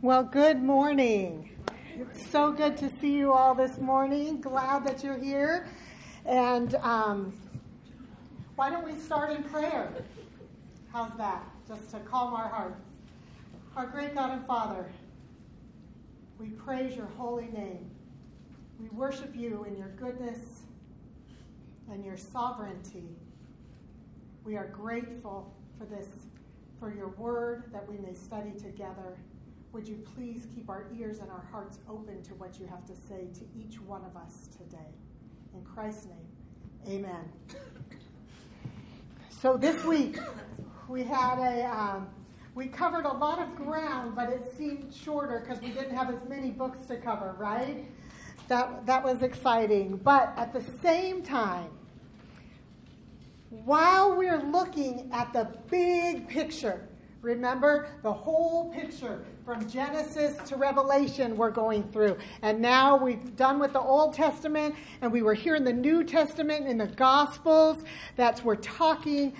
Well, good morning. It's so good to see you all this morning. Glad that you're here. And um, why don't we start in prayer? How's that? Just to calm our hearts. Our great God and Father, we praise your holy name. We worship you in your goodness and your sovereignty. We are grateful for this, for your word that we may study together. Would you please keep our ears and our hearts open to what you have to say to each one of us today? In Christ's name, amen. So this week, we had a. Um, we covered a lot of ground, but it seemed shorter because we didn't have as many books to cover, right? That, that was exciting. But at the same time, while we're looking at the big picture, remember the whole picture from Genesis to Revelation we're going through. And now we've done with the Old Testament and we were here in the New Testament in the Gospels. That's we're talking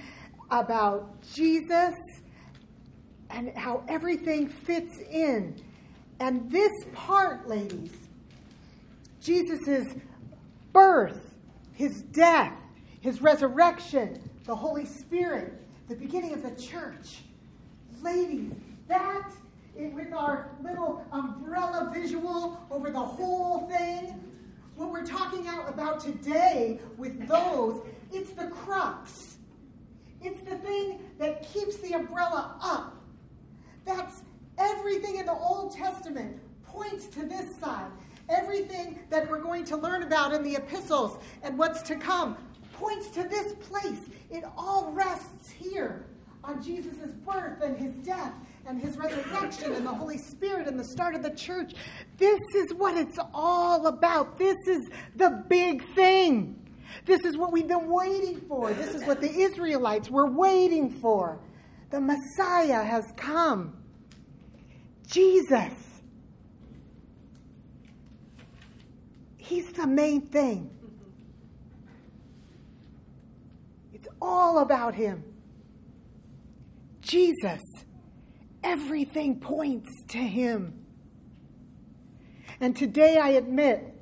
about Jesus and how everything fits in. And this part, ladies, Jesus' birth, his death, his resurrection, the Holy Spirit, the beginning of the church. Ladies, that with our little umbrella visual over the whole thing, what we're talking out about today with those, it's the crux. It's the thing that keeps the umbrella up that's everything in the Old Testament points to this side. Everything that we're going to learn about in the epistles and what's to come points to this place. It all rests here on Jesus' birth and his death and his resurrection and the Holy Spirit and the start of the church. This is what it's all about. This is the big thing. This is what we've been waiting for. This is what the Israelites were waiting for. The Messiah has come. Jesus. He's the main thing. It's all about him. Jesus. Everything points to him. And today I admit,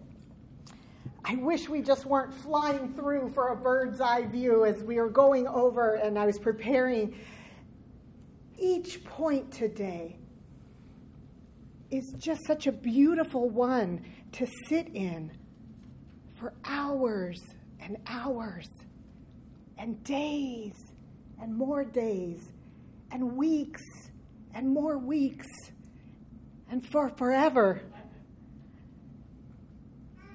I wish we just weren't flying through for a bird's eye view as we were going over and I was preparing. Each point today is just such a beautiful one to sit in for hours and hours and days and more days and weeks and more weeks and for forever.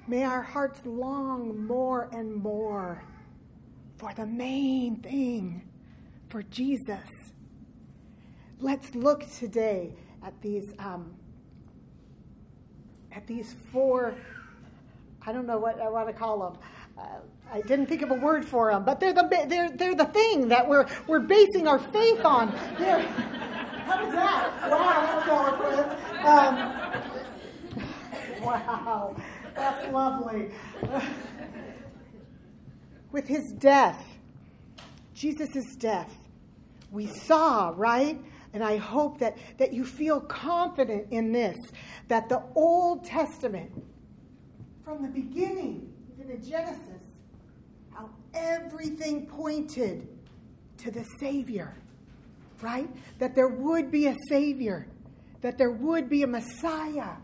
May our hearts long more and more for the main thing, for Jesus. Let's look today at these um, at these four, I don't know what I want to call them. Uh, I didn't think of a word for them, but they're the they're they're the thing that we're we're basing our faith on. They're, how that? Wow, that was eloquent. Um, wow, that's lovely. With his death, Jesus' death, we saw, right? And I hope that, that you feel confident in this that the Old Testament, from the beginning, even in Genesis, how everything pointed to the Savior, right? That there would be a Savior, that there would be a Messiah.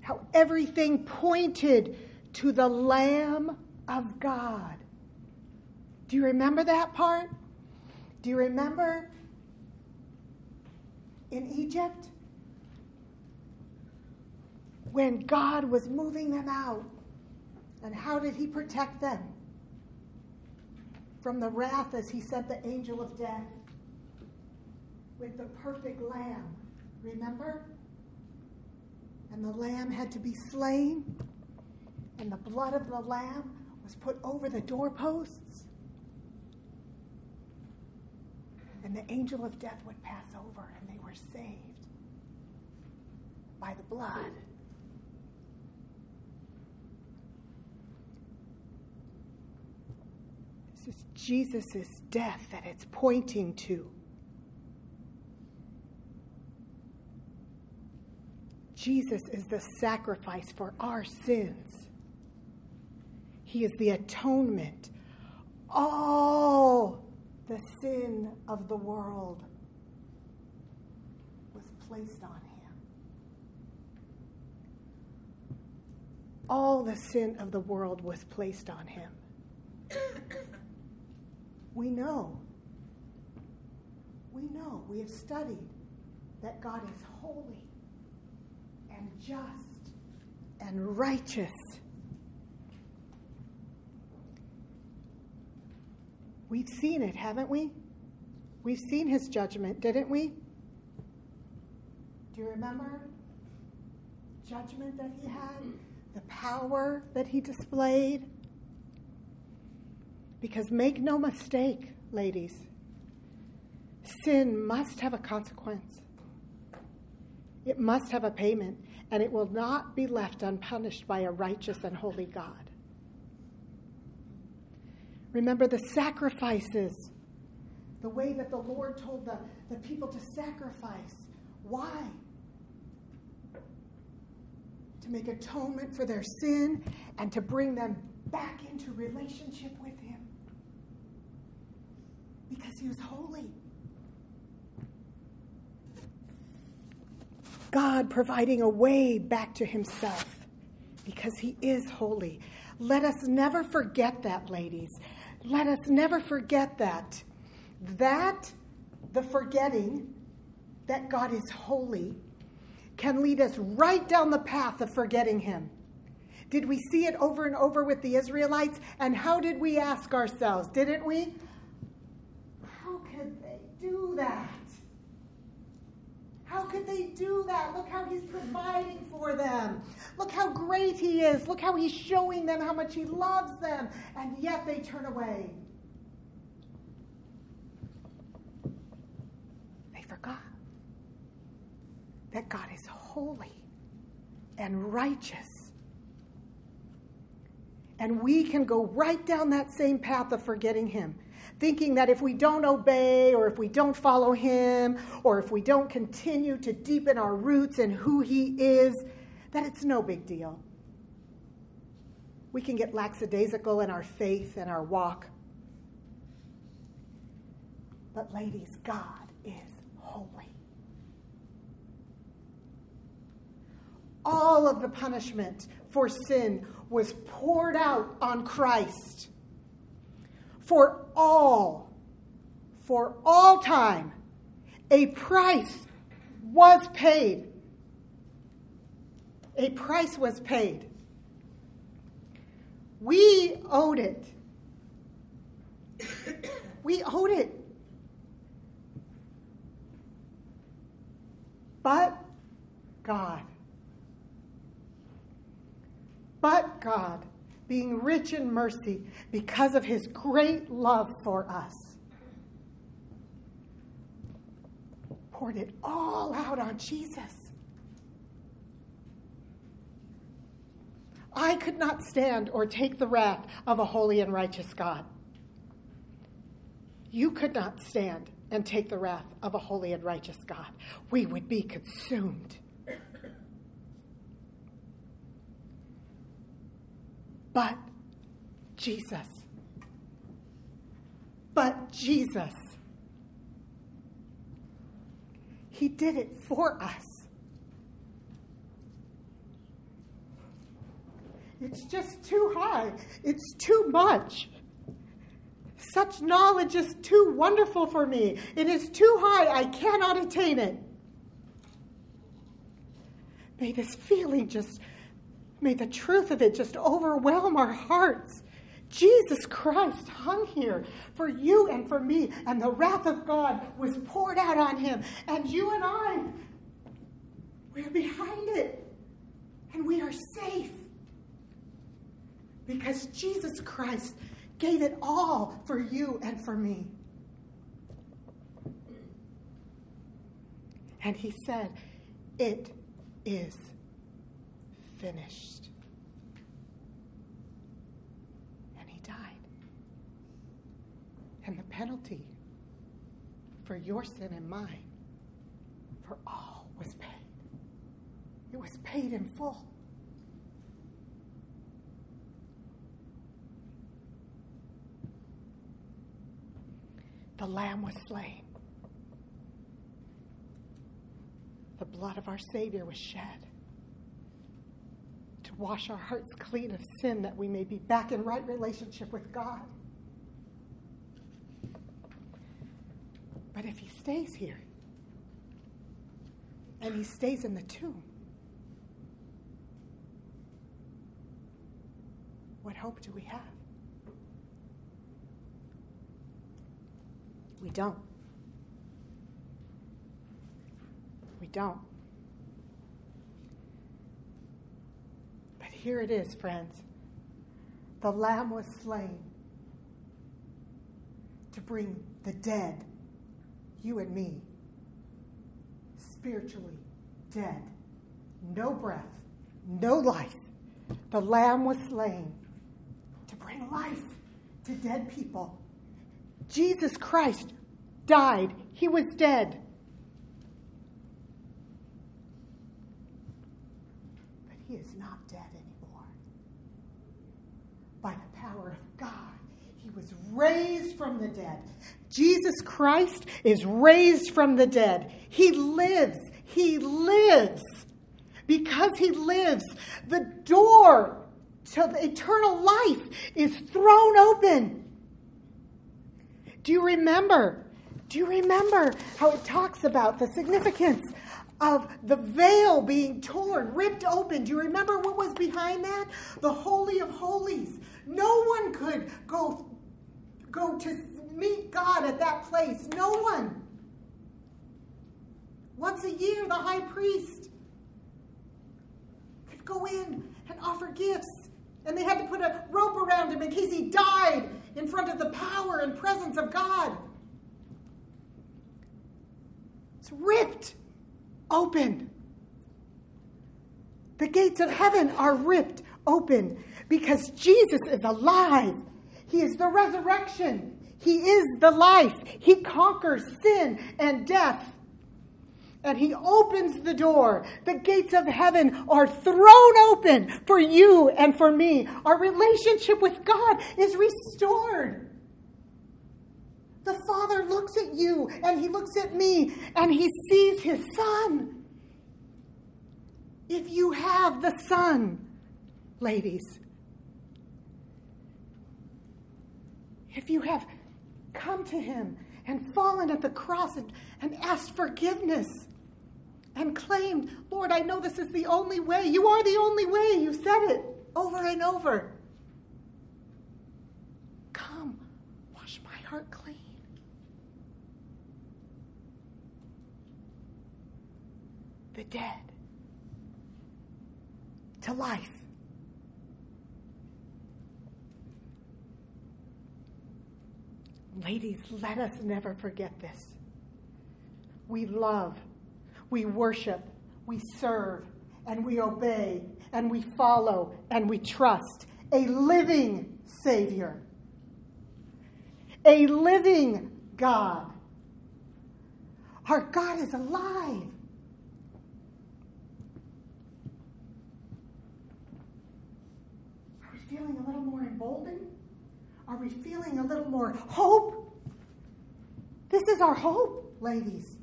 How everything pointed to the Lamb of God. Do you remember that part? Do you remember in Egypt when God was moving them out. And how did he protect them? From the wrath as he sent the angel of death with the perfect lamb. Remember? And the lamb had to be slain, and the blood of the lamb was put over the doorposts. And the angel of death would pass over, and they were saved by the blood. This is Jesus' death that it's pointing to. Jesus is the sacrifice for our sins. He is the atonement. All the sin of the world was placed on him. All the sin of the world was placed on him. We know, we know, we have studied that God is holy and just and righteous. We've seen it, haven't we? We've seen his judgment, didn't we? Do you remember? Judgment that he had, the power that he displayed. Because make no mistake, ladies, sin must have a consequence. It must have a payment, and it will not be left unpunished by a righteous and holy God. Remember the sacrifices, the way that the Lord told the, the people to sacrifice. Why? To make atonement for their sin and to bring them back into relationship with Him. Because He was holy. God providing a way back to Himself because He is holy. Let us never forget that, ladies. Let us never forget that. That, the forgetting that God is holy, can lead us right down the path of forgetting Him. Did we see it over and over with the Israelites? And how did we ask ourselves? Didn't we? How could they do that? Could they do that? Look how he's providing for them. Look how great he is. Look how he's showing them how much he loves them. And yet they turn away. They forgot that God is holy and righteous. And we can go right down that same path of forgetting him thinking that if we don't obey or if we don't follow him or if we don't continue to deepen our roots in who he is, that it's no big deal. We can get lackadaisical in our faith and our walk. But, ladies, God is holy. All of the punishment for sin was poured out on Christ for all, for all time, a price was paid. A price was paid. We owed it. we owed it. But God. But God being rich in mercy because of his great love for us. Poured it all out on Jesus. I could not stand or take the wrath of a holy and righteous God. You could not stand and take the wrath of a holy and righteous God. We would be consumed. But Jesus. But Jesus. He did it for us. It's just too high. It's too much. Such knowledge is too wonderful for me. It is too high. I cannot attain it. May this feeling just May the truth of it just overwhelm our hearts. Jesus Christ hung here for you and for me, and the wrath of God was poured out on him. And you and I, we're behind it, and we are safe because Jesus Christ gave it all for you and for me. And he said, It is finished. And he died. And the penalty for your sin and mine, for all, was paid. It was paid in full. The Lamb was slain. The blood of our Savior was shed to wash our hearts clean of sin that we may be back in right relationship with God. But if He stays here, and He stays in the tomb, what hope do we have? We don't. We don't. But here it is, friends. The Lamb was slain to bring the dead, you and me, spiritually dead, no breath, no life. The Lamb was slain to bring life to dead people. Jesus Christ died, he was dead. But he is not dead anymore. By the power of God, he was raised from the dead. Jesus Christ is raised from the dead. He lives. He lives. Because he lives, the door to the eternal life is thrown open. Do you remember? Do you remember how it talks about the significance of the veil being torn, ripped open? Do you remember what was behind that? The Holy of Holies. No one could go, go to meet God at that place. No one. Once a year, the high priest could go in and offer gifts. And they had to put a rope around him in case he died in front of the power and presence of God. It's ripped open. The gates of heaven are ripped open because Jesus is alive. He is the resurrection. He is the life. He conquers sin and death. And he opens the door. The gates of heaven are thrown open for you and for me. Our relationship with God is restored. The Father looks at you and he looks at me and he sees his Son. If you have the Son, ladies, if you have come to him and fallen at the cross and, and asked forgiveness and claimed, Lord, I know this is the only way. You are the only way. You said it over and over. Come, wash my heart clean. The dead to life. Ladies, let us never forget this. We love, we worship, we serve, and we obey, and we follow, and we trust a living Savior, a living God. Our God is alive. Feeling a little more emboldened? Are we feeling a little more hope? This is our hope, ladies.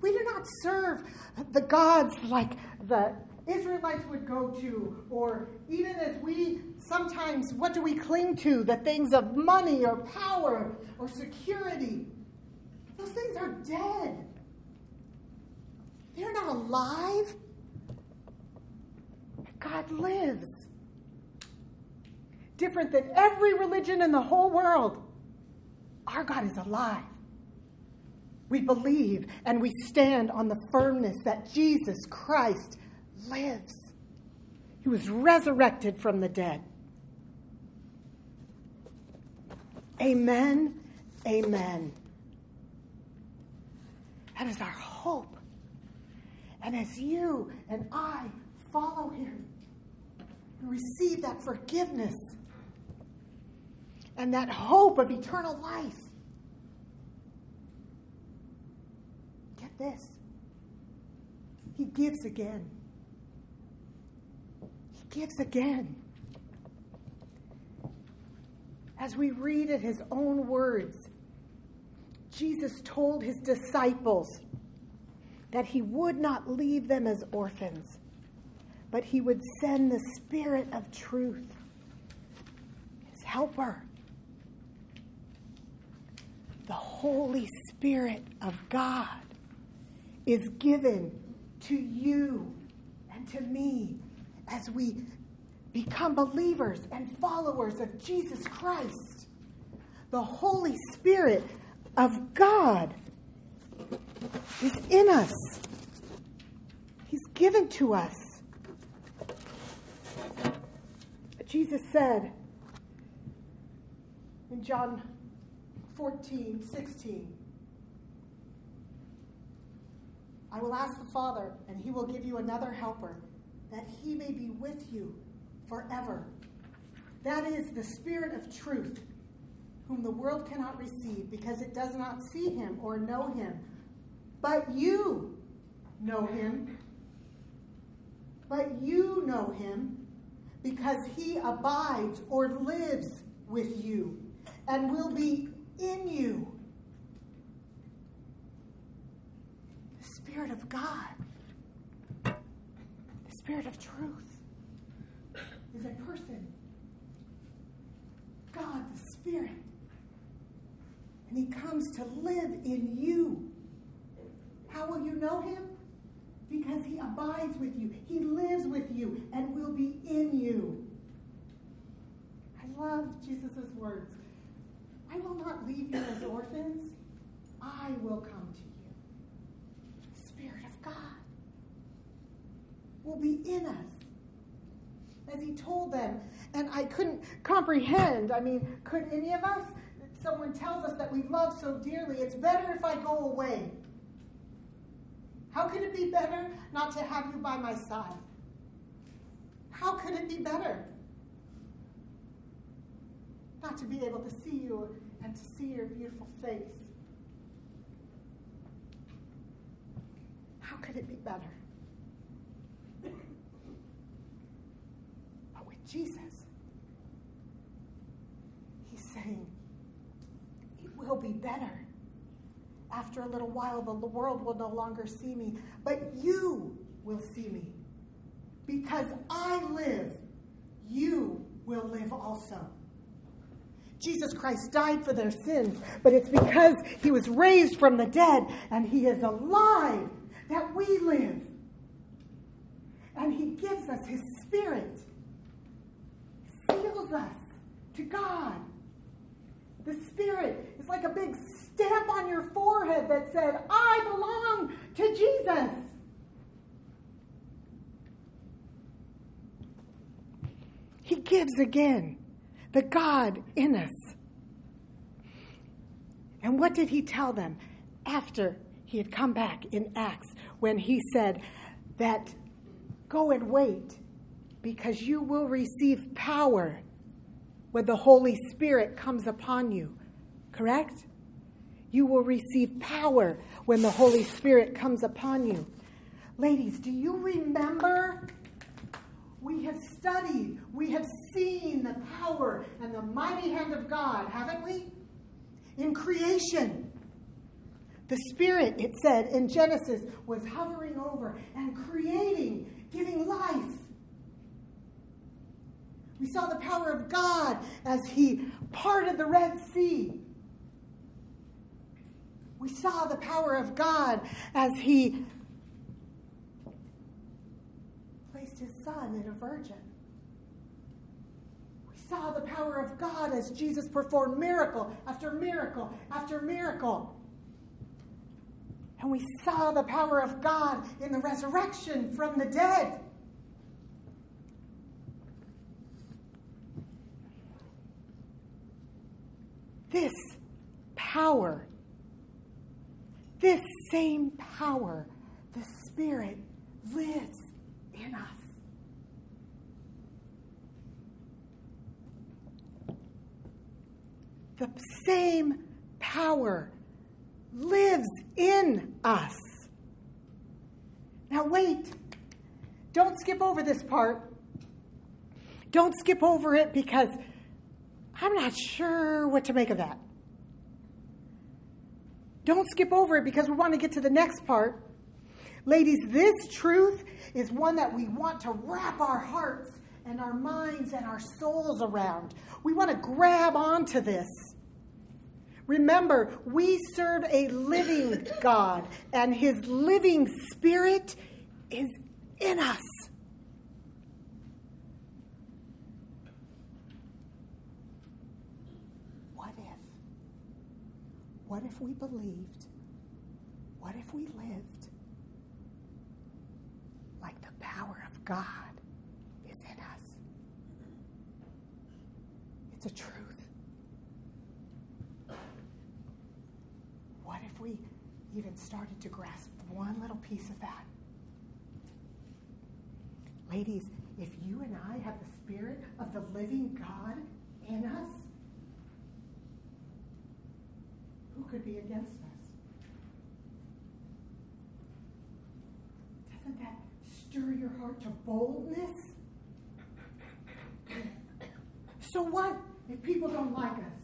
We do not serve the gods like the Israelites would go to, or even as we sometimes, what do we cling to? The things of money or power or security. Those things are dead. They're not alive. God lives different than every religion in the whole world. Our God is alive. We believe and we stand on the firmness that Jesus Christ lives. He was resurrected from the dead. Amen. Amen. That is our hope. And as you and I follow him, receive that forgiveness and that hope of eternal life. Get this he gives again. He gives again. As we read in his own words, Jesus told his disciples that he would not leave them as orphans, but he would send the Spirit of truth, his helper, the Holy Spirit of God is given to you and to me as we become believers and followers of Jesus Christ. The Holy Spirit of God is in us, He's given to us. Jesus said in John 14, 16, I will ask the Father, and he will give you another helper, that he may be with you forever. That is the Spirit of truth, whom the world cannot receive because it does not see him or know him. But you know him. But you know him because he abides or lives with you and will be in you. The Spirit of God, the Spirit of truth, is a person. God, the Spirit. And he comes to live in you. How will you know him? Because he abides with you, he lives with you, and will be in you. I love Jesus' words. I will not leave you as orphans. I will come to you. The Spirit of God will be in us. As he told them, and I couldn't comprehend. I mean, could any of us, someone tells us that we love so dearly, it's better if I go away. How could it be better not to have you by my side? How could it be better? Not to be able to see you and to see your beautiful face. How could it be better? But with Jesus, he's saying, it will be better. After a little while, the world will no longer see me, but you will see me. Because I live, you will live also. Jesus Christ died for their sins, but it's because he was raised from the dead and he is alive that we live. And he gives us his spirit, seals us to God. The spirit is like a big stamp on your forehead that said, I belong to Jesus. He gives again the God in us. And what did he tell them after he had come back in Acts when he said that go and wait because you will receive power when the Holy Spirit comes upon you? Correct? You will receive power when the Holy Spirit comes upon you. Ladies, do you remember we have studied, we have seen the power and the mighty hand of God, haven't we? In creation. The Spirit, it said in Genesis, was hovering over and creating, giving life. We saw the power of God as He parted the Red Sea. We saw the power of God as He his son in a virgin. We saw the power of God as Jesus performed miracle after miracle after miracle. And we saw the power of God in the resurrection from the dead. This power, this same power, the Spirit lives in us. The same power lives in us. Now, wait. Don't skip over this part. Don't skip over it because I'm not sure what to make of that. Don't skip over it because we want to get to the next part. Ladies, this truth is one that we want to wrap our hearts and our minds and our souls around. We want to grab onto this. Remember, we serve a living God, and His living Spirit is in us. What if? What if we believed? What if we lived like the power of God is in us? It's a truth. What if we even started to grasp one little piece of that? Ladies, if you and I have the Spirit of the living God in us, who could be against us? Doesn't that stir your heart to boldness? So what if people don't like us?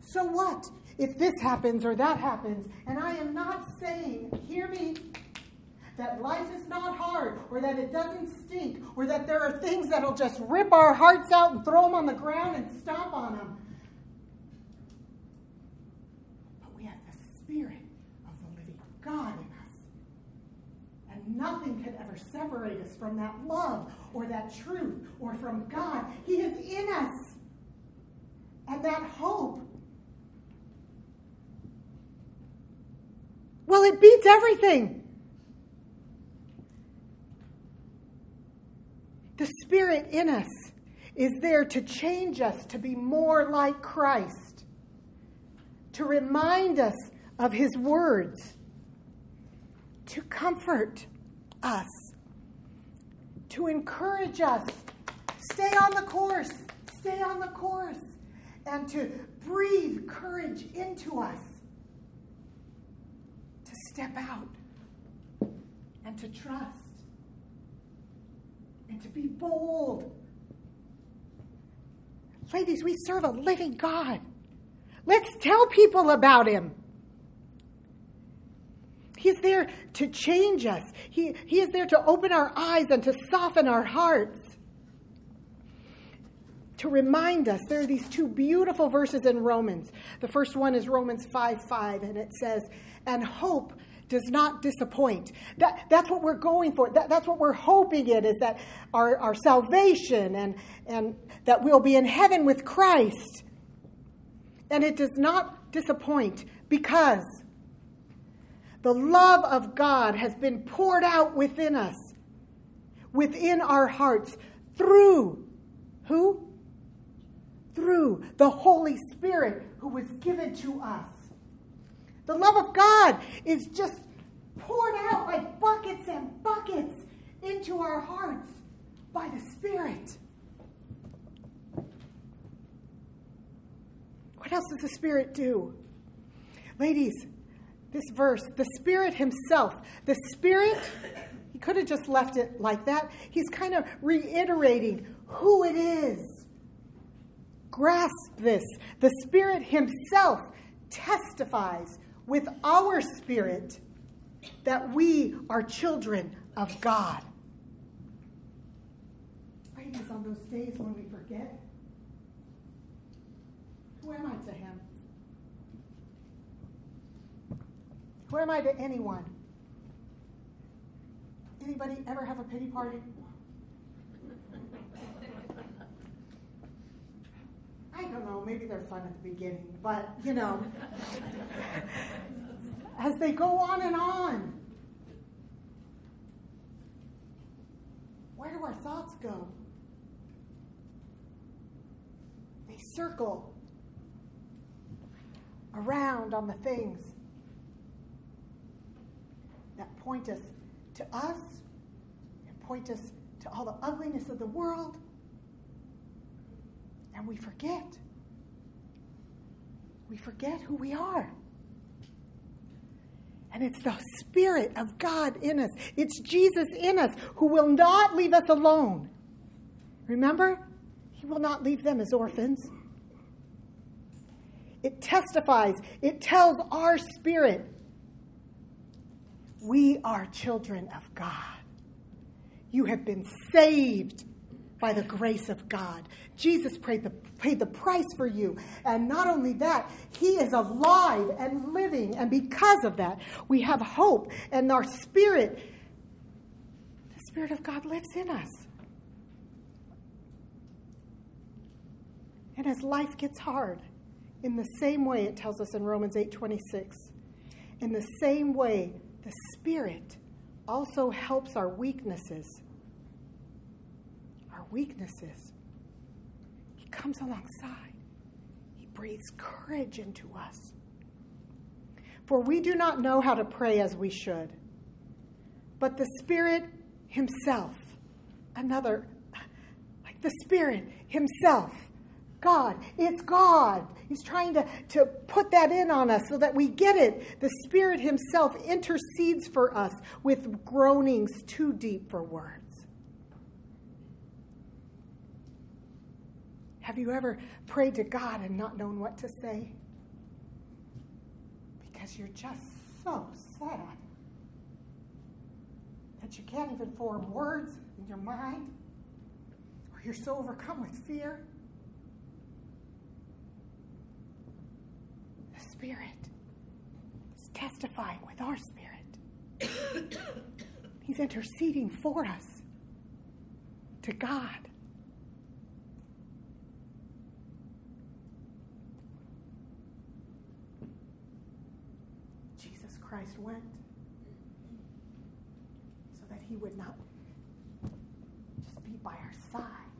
So what if this happens or that happens? And I am not saying, hear me, that life is not hard or that it doesn't stink or that there are things that'll just rip our hearts out and throw them on the ground and stomp on them. But we have the Spirit of the living God in us. And nothing could ever separate us from that love or that truth or from God. He is in us. And that hope Well, it beats everything. The Spirit in us is there to change us to be more like Christ, to remind us of His words, to comfort us, to encourage us. Stay on the course, stay on the course, and to breathe courage into us step out and to trust and to be bold. Ladies, we serve a living God. Let's tell people about him. He's there to change us. He, he is there to open our eyes and to soften our hearts. To remind us, there are these two beautiful verses in Romans. The first one is Romans 5 5, and it says, And hope does not disappoint. That, that's what we're going for. That, that's what we're hoping in is that our, our salvation and, and that we'll be in heaven with Christ. And it does not disappoint because the love of God has been poured out within us, within our hearts, through who? Through the Holy Spirit who was given to us. The love of God is just poured out like buckets and buckets into our hearts by the Spirit. What else does the Spirit do? Ladies, this verse, the Spirit Himself, the Spirit, He could have just left it like that. He's kind of reiterating who it is. Grasp this. The Spirit Himself testifies with our spirit that we are children of God. Ladies, on those days when we forget, who am I to Him? Who am I to anyone? Anybody ever have a pity party? I don't know, maybe they're fun at the beginning, but you know, as they go on and on, where do our thoughts go? They circle around on the things that point us to us and point us to all the ugliness of the world and we forget. We forget who we are. And it's the Spirit of God in us. It's Jesus in us who will not leave us alone. Remember? He will not leave them as orphans. It testifies, it tells our spirit we are children of God. You have been saved by the grace of God. Jesus paid the, paid the price for you. And not only that, He is alive and living. And because of that, we have hope. And our spirit, the Spirit of God lives in us. And as life gets hard, in the same way it tells us in Romans 8:26, in the same way the Spirit also helps our weaknesses. Weaknesses. He comes alongside. He breathes courage into us. For we do not know how to pray as we should. But the Spirit Himself, another, like the Spirit Himself, God. It's God. He's trying to, to put that in on us so that we get it. The Spirit Himself intercedes for us with groanings too deep for words. Have you ever prayed to God and not known what to say? Because you're just so sad that you can't even form words in your mind, or you're so overcome with fear. The Spirit is testifying with our spirit. He's interceding for us to God. Jesus Christ went so that he would not just be by our side,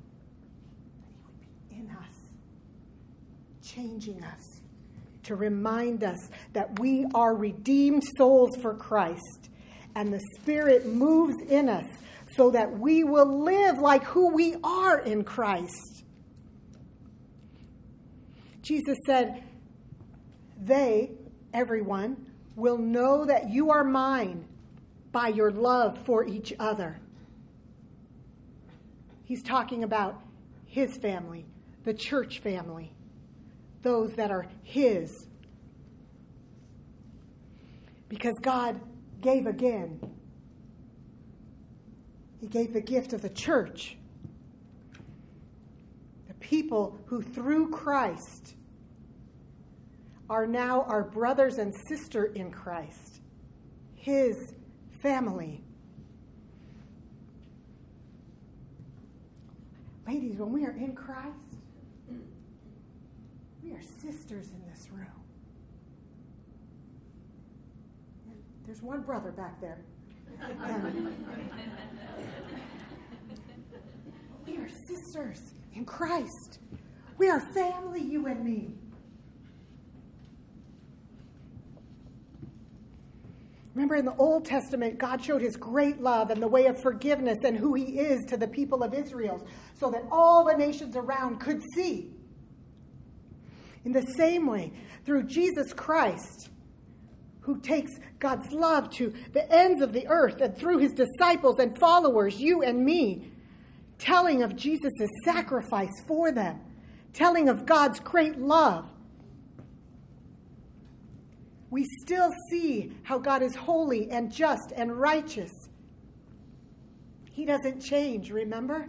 but he would be in us, changing us to remind us that we are redeemed souls for Christ. And the Spirit moves in us so that we will live like who we are in Christ. Jesus said, They, everyone, will know that you are mine by your love for each other. He's talking about his family, the church family those that are His. Because God gave again. He gave the gift of the church. The people who, through Christ, are now our brothers and sister in Christ, His family. Ladies, when we are in Christ, we are sisters in this room. There's one brother back there. we are sisters in Christ. We are family, you and me. Remember in the Old Testament, God showed his great love and the way of forgiveness and who he is to the people of Israel so that all the nations around could see in the same way, through Jesus Christ, who takes God's love to the ends of the earth, and through his disciples and followers, you and me, telling of Jesus' sacrifice for them, telling of God's great love. We still see how God is holy and just and righteous. He doesn't change, remember?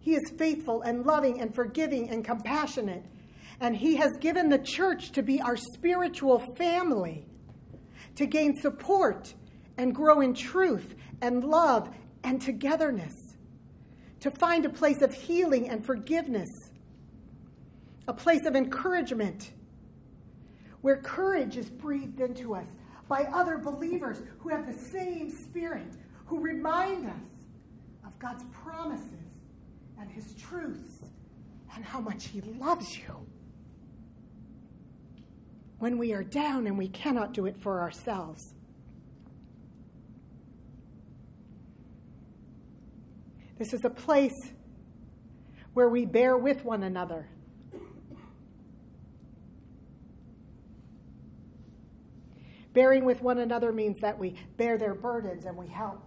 He is faithful and loving and forgiving and compassionate. And He has given the church to be our spiritual family, to gain support and grow in truth and love and togetherness, to find a place of healing and forgiveness, a place of encouragement where courage is breathed into us by other believers who have the same spirit, who remind us of God's promises and his truths and how much he loves you. When we are down and we cannot do it for ourselves. This is a place where we bear with one another. Bearing with one another means that we bear their burdens and we help.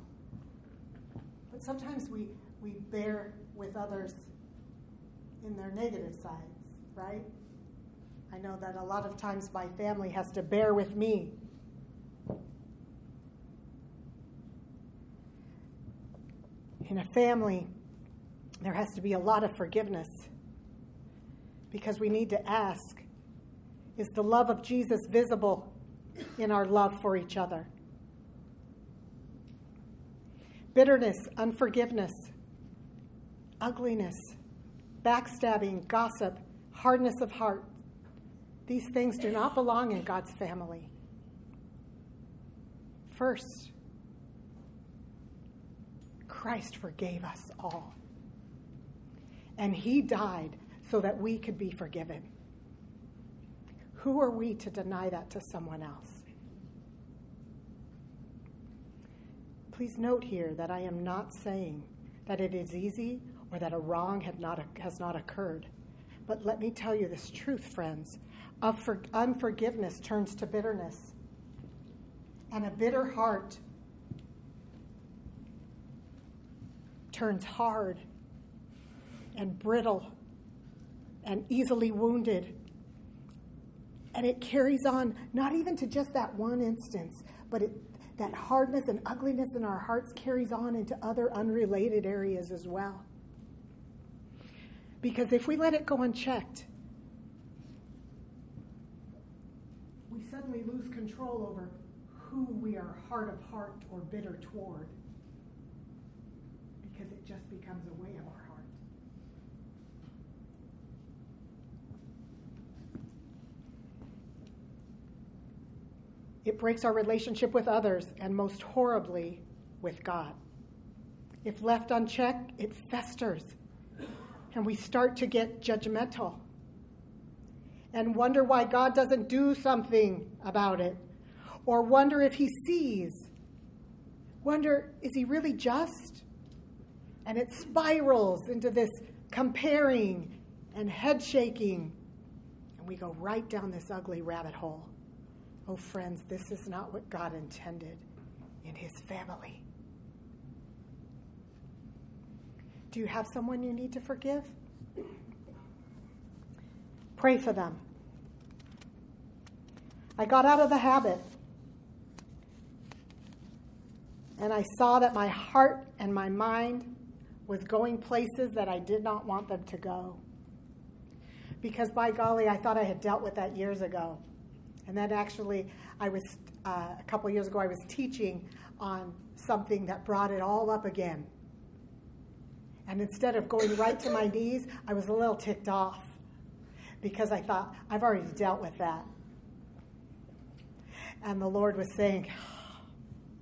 But sometimes we, we bear with others in their negative sides, right? I know that a lot of times my family has to bear with me. In a family, there has to be a lot of forgiveness because we need to ask is the love of Jesus visible in our love for each other? Bitterness, unforgiveness, ugliness, backstabbing, gossip, hardness of heart. These things do not belong in God's family. First, Christ forgave us all. And he died so that we could be forgiven. Who are we to deny that to someone else? Please note here that I am not saying that it is easy or that a wrong not, has not occurred. But let me tell you this truth, friends. Unforgiveness turns to bitterness. And a bitter heart turns hard and brittle and easily wounded. And it carries on, not even to just that one instance, but it, that hardness and ugliness in our hearts carries on into other unrelated areas as well. Because if we let it go unchecked, we suddenly lose control over who we are hard of heart or bitter toward. Because it just becomes a way of our heart. It breaks our relationship with others and most horribly with God. If left unchecked, it festers and we start to get judgmental and wonder why God doesn't do something about it or wonder if he sees. Wonder, is he really just? And it spirals into this comparing and head shaking. And we go right down this ugly rabbit hole. Oh, friends, this is not what God intended in his family. Do you have someone you need to forgive? Pray for them. I got out of the habit and I saw that my heart and my mind was going places that I did not want them to go. Because by golly, I thought I had dealt with that years ago. And then actually, I was uh, a couple years ago, I was teaching on something that brought it all up again. And instead of going right to my knees, I was a little ticked off because I thought, I've already dealt with that. And the Lord was saying,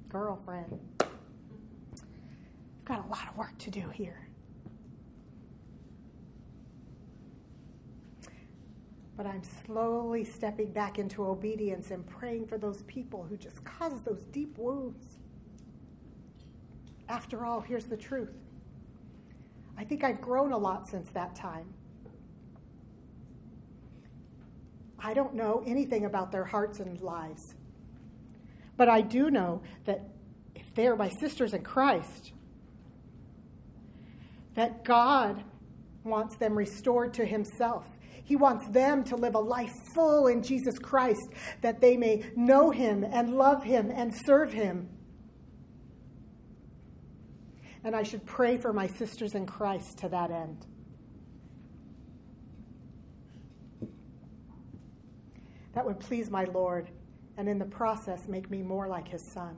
Girlfriend, you've got a lot of work to do here. But I'm slowly stepping back into obedience and praying for those people who just caused those deep wounds. After all, here's the truth I think I've grown a lot since that time. I don't know anything about their hearts and lives. But I do know that if they are my sisters in Christ, that God wants them restored to Himself. He wants them to live a life full in Jesus Christ, that they may know Him and love Him and serve Him. And I should pray for my sisters in Christ to that end. That would please my Lord, and in the process, make me more like His Son.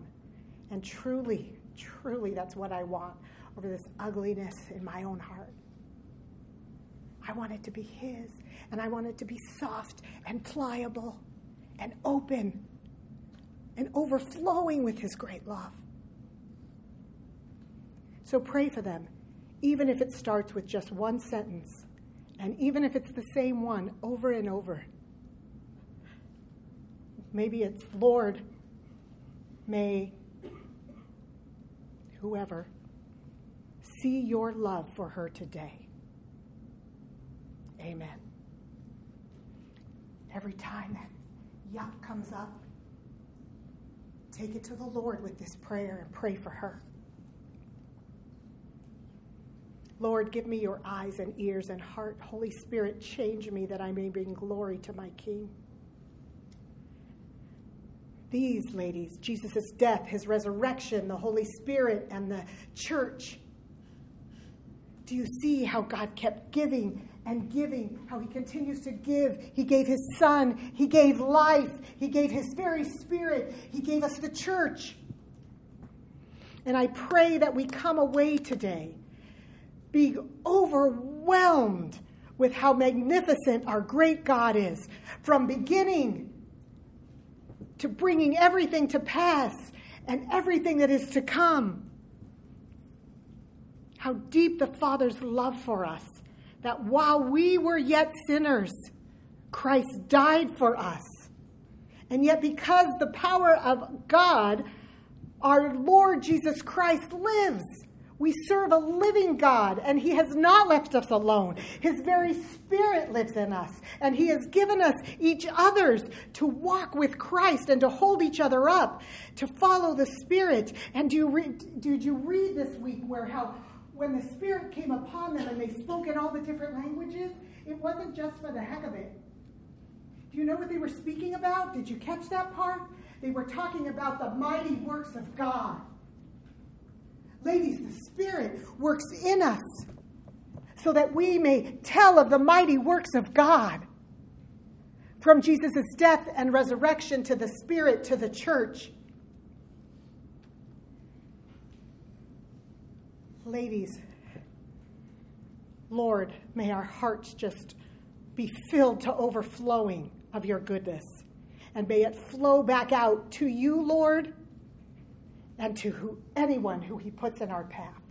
And truly, truly, that's what I want over this ugliness in my own heart. I want it to be His, and I want it to be soft and pliable and open and overflowing with His great love. So pray for them, even if it starts with just one sentence, and even if it's the same one over and over. Maybe it's, Lord, may whoever see your love for her today. Amen. Every time that yuck comes up, Take it to the Lord with this prayer and pray for her. Lord, give me your eyes and ears and heart. Holy Spirit, change me that I may bring glory to my King. These ladies, Jesus' death, his resurrection, the Holy Spirit, and the church. Do you see how God kept giving and giving, how he continues to give? He gave his son, he gave life, he gave his very spirit, he gave us the church. And I pray that we come away today being overwhelmed with how magnificent our great God is from beginning to bringing everything to pass and everything that is to come. How deep the Father's love for us, that while we were yet sinners, Christ died for us. And yet, because the power of God, our Lord Jesus Christ lives we serve a living God, and He has not left us alone. His very Spirit lives in us, and He has given us each others to walk with Christ and to hold each other up, to follow the Spirit. And do you read, did you read this week where how when the Spirit came upon them and they spoke in all the different languages, it wasn't just for the heck of it. Do you know what they were speaking about? Did you catch that part? They were talking about the mighty works of God. Ladies, the Spirit works in us so that we may tell of the mighty works of God. From Jesus' death and resurrection to the Spirit to the church. ladies, Lord, may our hearts just be filled to overflowing of your goodness. And may it flow back out to you, Lord, and to who, anyone who he puts in our path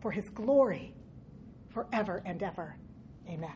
for his glory forever and ever. Amen.